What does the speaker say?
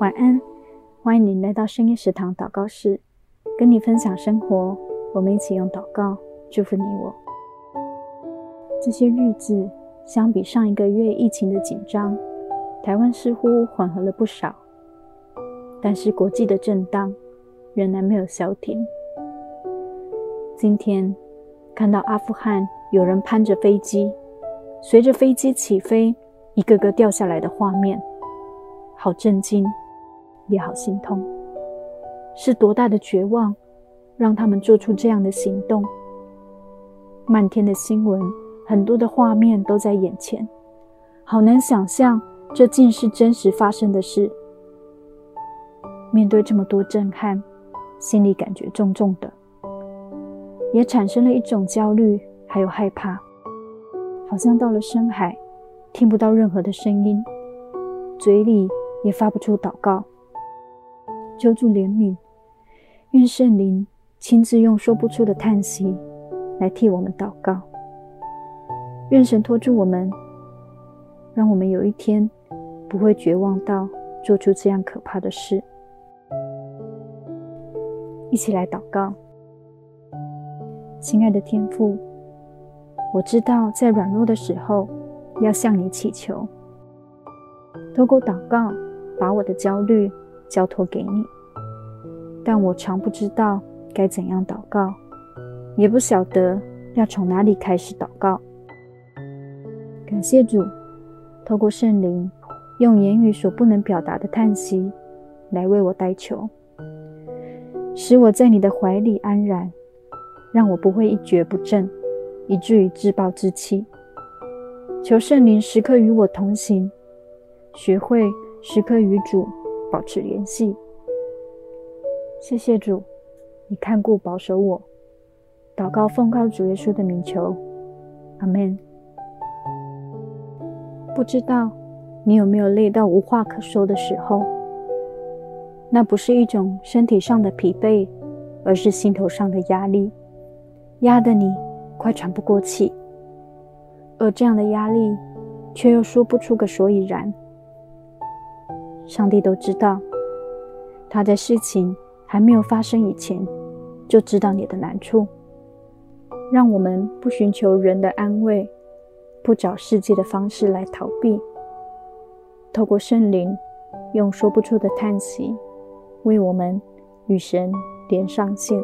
晚安，欢迎你来到深夜食堂祷告室，跟你分享生活。我们一起用祷告祝福你我。这些日子相比上一个月疫情的紧张，台湾似乎缓和了不少，但是国际的震荡仍然没有消停。今天看到阿富汗有人攀着飞机，随着飞机起飞，一个个掉下来的画面。好震惊，也好心痛。是多大的绝望，让他们做出这样的行动？漫天的新闻，很多的画面都在眼前，好难想象这竟是真实发生的事。面对这么多震撼，心里感觉重重的，也产生了一种焦虑，还有害怕，好像到了深海，听不到任何的声音，嘴里。也发不出祷告，求主怜悯，愿圣灵亲自用说不出的叹息来替我们祷告。愿神托住我们，让我们有一天不会绝望到做出这样可怕的事。一起来祷告，亲爱的天父，我知道在软弱的时候要向你祈求，透过祷告。把我的焦虑交托给你，但我常不知道该怎样祷告，也不晓得要从哪里开始祷告。感谢主，透过圣灵，用言语所不能表达的叹息来为我代求，使我在你的怀里安然，让我不会一蹶不振，以至于自暴自弃。求圣灵时刻与我同行，学会。时刻与主保持联系。谢谢主，你看顾保守我。祷告奉靠主耶稣的名求，阿门。不知道你有没有累到无话可说的时候？那不是一种身体上的疲惫，而是心头上的压力，压得你快喘不过气。而这样的压力，却又说不出个所以然。上帝都知道，他在事情还没有发生以前，就知道你的难处。让我们不寻求人的安慰，不找世界的方式来逃避，透过圣灵，用说不出的叹息，为我们与神连上线。